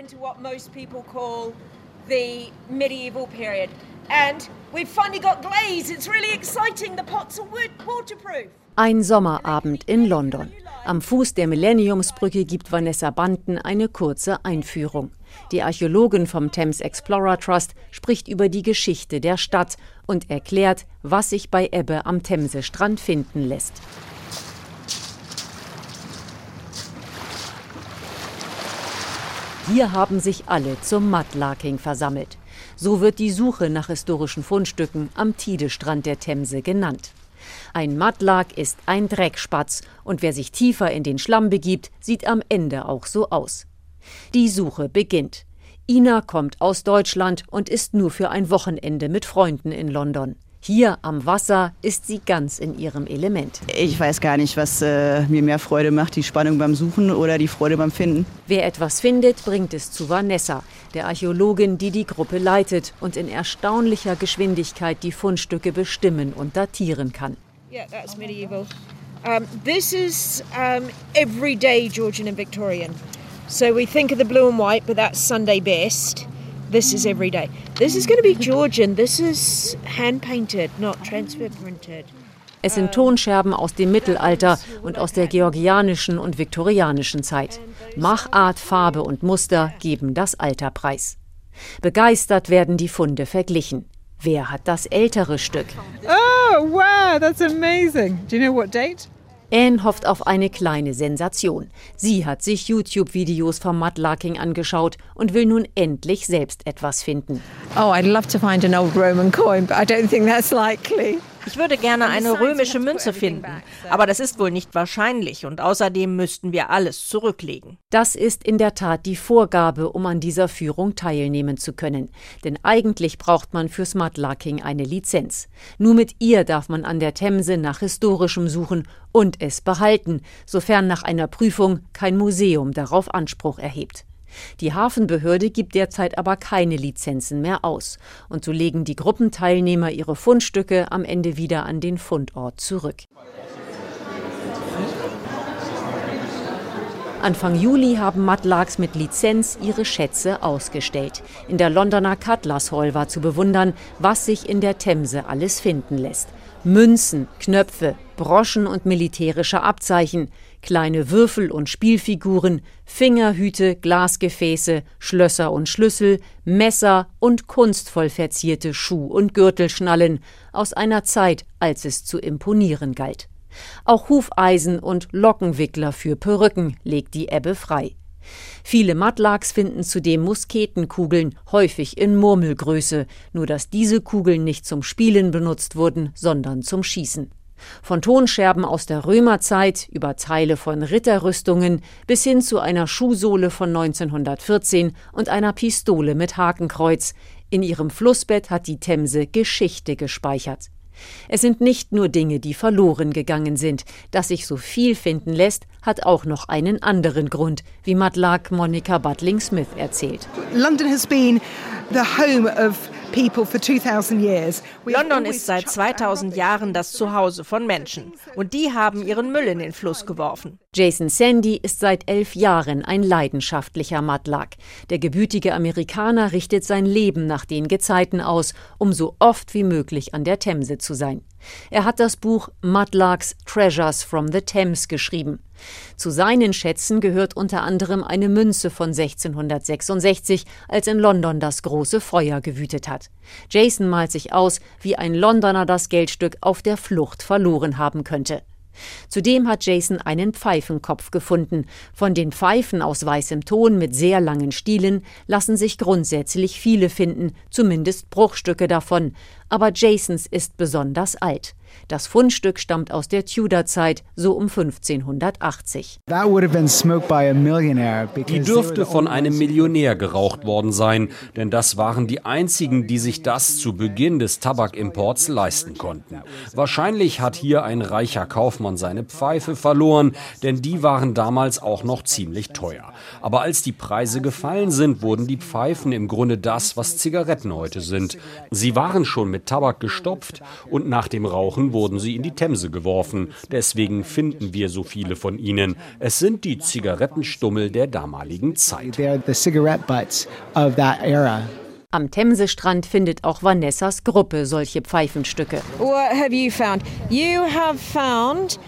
into what most people call the medieval period. And we've finally got glaze. It's really exciting. The pots are waterproof. Ein Sommerabend in London. Am Fuß der Millenniumsbrücke gibt Vanessa Banten eine kurze Einführung. Die Archäologin vom Thames Explorer Trust spricht über die Geschichte der Stadt und erklärt, was sich bei Ebbe am Themsestrand finden lässt. Hier haben sich alle zum Mudlarking versammelt. So wird die Suche nach historischen Fundstücken am Tidestrand der Themse genannt. Ein Mudlark ist ein Dreckspatz und wer sich tiefer in den Schlamm begibt, sieht am Ende auch so aus. Die Suche beginnt. Ina kommt aus Deutschland und ist nur für ein Wochenende mit Freunden in London. Hier am Wasser ist sie ganz in ihrem Element. Ich weiß gar nicht, was äh, mir mehr Freude macht, die Spannung beim Suchen oder die Freude beim Finden. Wer etwas findet, bringt es zu Vanessa, der Archäologin, die die Gruppe leitet und in erstaunlicher Geschwindigkeit die Fundstücke bestimmen und datieren kann. Yeah, that's medieval. Um, this is um, everyday Georgian and Victorian. So we think of the blue and white, but that's Sunday best. This is everyday. This is going to be Georgian. This is hand painted, not transfer printed. Es sind Tonscherben aus dem Mittelalter und aus der georgianischen und viktorianischen Zeit. Machart, Farbe und Muster geben das Alter preis. Begeistert werden die Funde verglichen. Wer hat das ältere Stück? Oh, wow, that's amazing. Do you know what date? Anne hofft auf eine kleine Sensation. Sie hat sich YouTube-Videos vom Mudlarking angeschaut und will nun endlich selbst etwas finden. Oh, I'd love to find an old Roman coin, but I don't think that's likely. Ich würde gerne eine römische Münze finden, aber das ist wohl nicht wahrscheinlich und außerdem müssten wir alles zurücklegen. Das ist in der Tat die Vorgabe, um an dieser Führung teilnehmen zu können. Denn eigentlich braucht man für Smartlarking eine Lizenz. Nur mit ihr darf man an der Themse nach historischem suchen und es behalten, sofern nach einer Prüfung kein Museum darauf Anspruch erhebt. Die Hafenbehörde gibt derzeit aber keine Lizenzen mehr aus, und so legen die Gruppenteilnehmer ihre Fundstücke am Ende wieder an den Fundort zurück. Anfang Juli haben Mudlarks mit Lizenz ihre Schätze ausgestellt. In der Londoner Cutlers Hall war zu bewundern, was sich in der Themse alles finden lässt. Münzen, Knöpfe, Broschen und militärische Abzeichen, kleine Würfel und Spielfiguren, Fingerhüte, Glasgefäße, Schlösser und Schlüssel, Messer und kunstvoll verzierte Schuh- und Gürtelschnallen aus einer Zeit, als es zu imponieren galt. Auch Hufeisen und Lockenwickler für Perücken legt die Ebbe frei. Viele Mudlarks finden zudem Musketenkugeln, häufig in Murmelgröße, nur dass diese Kugeln nicht zum Spielen benutzt wurden, sondern zum Schießen. Von Tonscherben aus der Römerzeit über Teile von Ritterrüstungen bis hin zu einer Schuhsohle von 1914 und einer Pistole mit Hakenkreuz. In ihrem Flussbett hat die Themse Geschichte gespeichert. Es sind nicht nur Dinge, die verloren gegangen sind. Dass sich so viel finden lässt, hat auch noch einen anderen Grund, wie Matlark Monica Butling Smith erzählt. London has been the home of London ist seit 2000 Jahren das Zuhause von Menschen. Und die haben ihren Müll in den Fluss geworfen. Jason Sandy ist seit elf Jahren ein leidenschaftlicher Matlack. Der gebütige Amerikaner richtet sein Leben nach den Gezeiten aus, um so oft wie möglich an der Themse zu sein. Er hat das Buch Mudlarks Treasures from the Thames geschrieben. Zu seinen Schätzen gehört unter anderem eine Münze von 1666, als in London das große Feuer gewütet hat. Jason malt sich aus, wie ein Londoner das Geldstück auf der Flucht verloren haben könnte. Zudem hat Jason einen Pfeifenkopf gefunden. Von den Pfeifen aus weißem Ton mit sehr langen Stielen lassen sich grundsätzlich viele finden, zumindest Bruchstücke davon. Aber Jasons ist besonders alt. Das Fundstück stammt aus der Tudor-Zeit, so um 1580. Die dürfte von einem Millionär geraucht worden sein, denn das waren die einzigen, die sich das zu Beginn des Tabakimports leisten konnten. Wahrscheinlich hat hier ein reicher Kaufmann seine Pfeife verloren, denn die waren damals auch noch ziemlich teuer. Aber als die Preise gefallen sind, wurden die Pfeifen im Grunde das, was Zigaretten heute sind. Sie waren schon mit Tabak gestopft und nach dem Rauchen suchen, wurden sie in die Themse geworfen. Deswegen finden wir so viele von ihnen. Es sind die Zigarettenstummel der damaligen Zeit. Am Themsestrand findet auch Vanessas Gruppe solche Pfeifenstücke. What have you found? You have found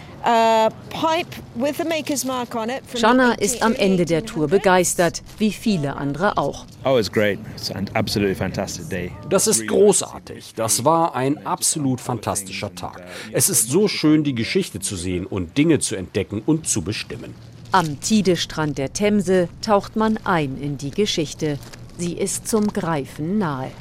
Shanna ist am Ende der Tour begeistert, wie viele andere auch. Oh, das ist großartig. Das war ein absolut fantastischer Tag. Es ist so schön, die Geschichte zu sehen und Dinge zu entdecken und zu bestimmen. Am Tidestrand der Themse taucht man ein in die Geschichte. Sie ist zum Greifen nahe.